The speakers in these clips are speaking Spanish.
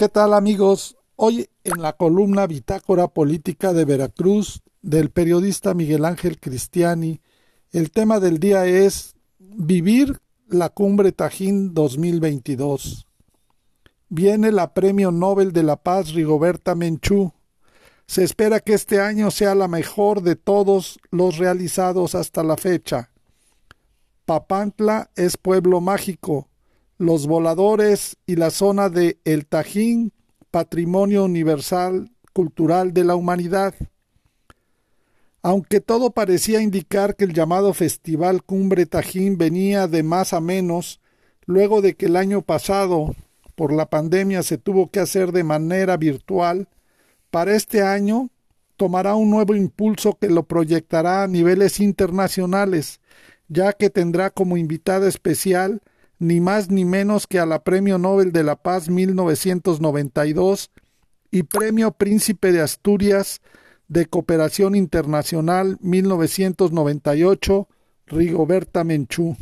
¿Qué tal amigos? Hoy en la columna Bitácora Política de Veracruz del periodista Miguel Ángel Cristiani, el tema del día es Vivir la Cumbre Tajín 2022. Viene la Premio Nobel de la Paz Rigoberta Menchú. Se espera que este año sea la mejor de todos los realizados hasta la fecha. Papantla es pueblo mágico, los voladores y la zona de El Tajín, patrimonio universal cultural de la humanidad. Aunque todo parecía indicar que el llamado Festival Cumbre Tajín venía de más a menos, luego de que el año pasado, por la pandemia, se tuvo que hacer de manera virtual, para este año tomará un nuevo impulso que lo proyectará a niveles internacionales, ya que tendrá como invitada especial ni más ni menos que a la Premio Nobel de la Paz 1992 y Premio Príncipe de Asturias de Cooperación Internacional 1998, Rigoberta Menchú.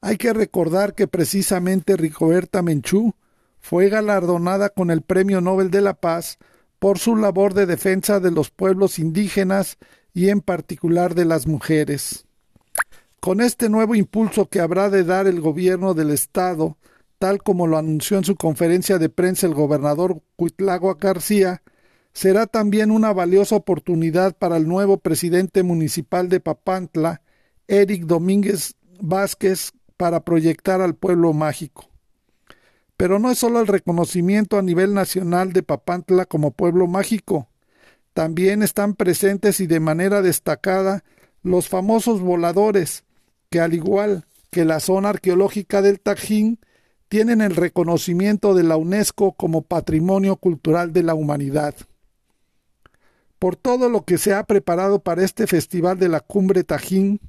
Hay que recordar que precisamente Rigoberta Menchú fue galardonada con el Premio Nobel de la Paz por su labor de defensa de los pueblos indígenas y en particular de las mujeres. Con este nuevo impulso que habrá de dar el gobierno del Estado, tal como lo anunció en su conferencia de prensa el gobernador Cuitlagua García, será también una valiosa oportunidad para el nuevo presidente municipal de Papantla, Eric Domínguez Vázquez, para proyectar al pueblo mágico. Pero no es solo el reconocimiento a nivel nacional de Papantla como pueblo mágico, también están presentes y de manera destacada los famosos voladores, que al igual que la zona arqueológica del Tajín, tienen el reconocimiento de la UNESCO como Patrimonio Cultural de la Humanidad. Por todo lo que se ha preparado para este Festival de la Cumbre Tajín,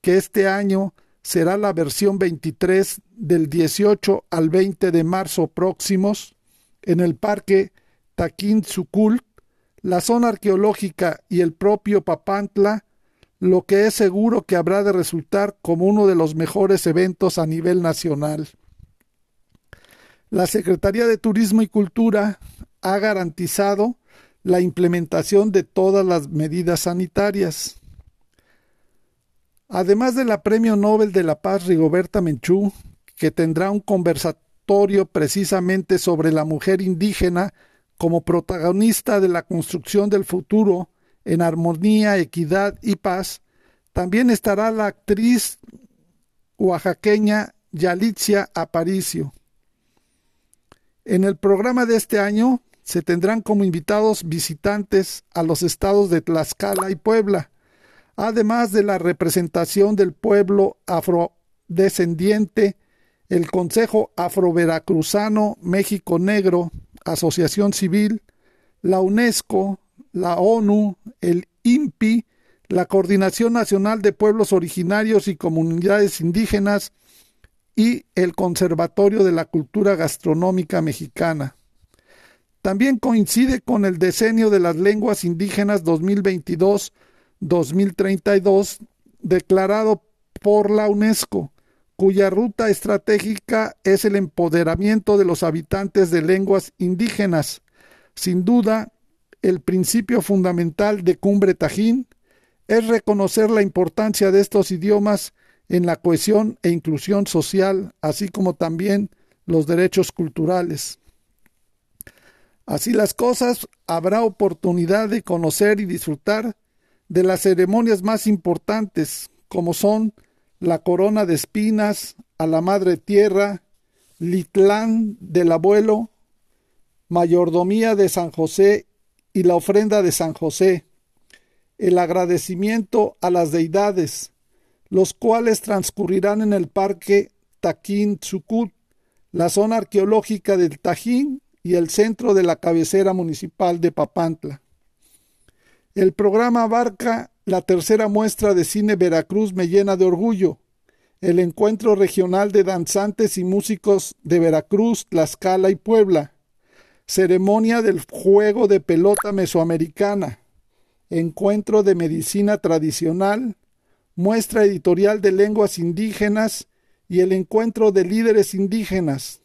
que este año será la versión 23 del 18 al 20 de marzo próximos, en el Parque Taquín Sucult, la zona arqueológica y el propio Papantla lo que es seguro que habrá de resultar como uno de los mejores eventos a nivel nacional. La Secretaría de Turismo y Cultura ha garantizado la implementación de todas las medidas sanitarias. Además de la Premio Nobel de la Paz Rigoberta Menchú, que tendrá un conversatorio precisamente sobre la mujer indígena como protagonista de la construcción del futuro en armonía, equidad y paz, también estará la actriz oaxaqueña Yalitzia Aparicio. En el programa de este año se tendrán como invitados visitantes a los estados de Tlaxcala y Puebla, además de la representación del pueblo afrodescendiente, el Consejo Afroveracruzano México Negro, Asociación Civil, la UNESCO, la ONU, el INPI, la Coordinación Nacional de Pueblos Originarios y Comunidades Indígenas y el Conservatorio de la Cultura Gastronómica Mexicana. También coincide con el Decenio de las Lenguas Indígenas 2022-2032 declarado por la UNESCO, cuya ruta estratégica es el empoderamiento de los habitantes de lenguas indígenas. Sin duda, el principio fundamental de Cumbre Tajín es reconocer la importancia de estos idiomas en la cohesión e inclusión social, así como también los derechos culturales. Así las cosas, habrá oportunidad de conocer y disfrutar de las ceremonias más importantes, como son la corona de espinas a la madre tierra, litlán del abuelo, mayordomía de San José y la ofrenda de San José, el agradecimiento a las deidades, los cuales transcurrirán en el parque Taquín Tzucut, la zona arqueológica del Tajín y el centro de la cabecera municipal de Papantla. El programa abarca la tercera muestra de cine Veracruz me llena de orgullo, el encuentro regional de danzantes y músicos de Veracruz, Tlaxcala y Puebla, ceremonia del juego de pelota mesoamericana, encuentro de medicina tradicional, muestra editorial de lenguas indígenas y el encuentro de líderes indígenas.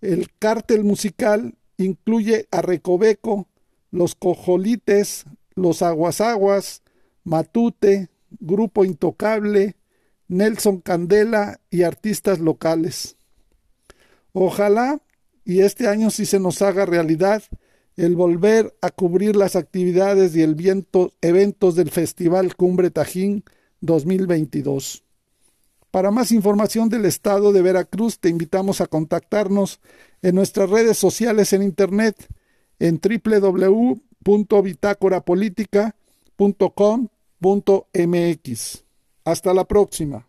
El cártel musical incluye a Recoveco, los Cojolites, los Aguasaguas, Matute, Grupo Intocable, Nelson Candela y artistas locales. Ojalá y este año sí se nos haga realidad el volver a cubrir las actividades y el viento, eventos del Festival Cumbre Tajín 2022. Para más información del estado de Veracruz te invitamos a contactarnos en nuestras redes sociales en internet en www.bitácorapolítica.com.mx. Hasta la próxima.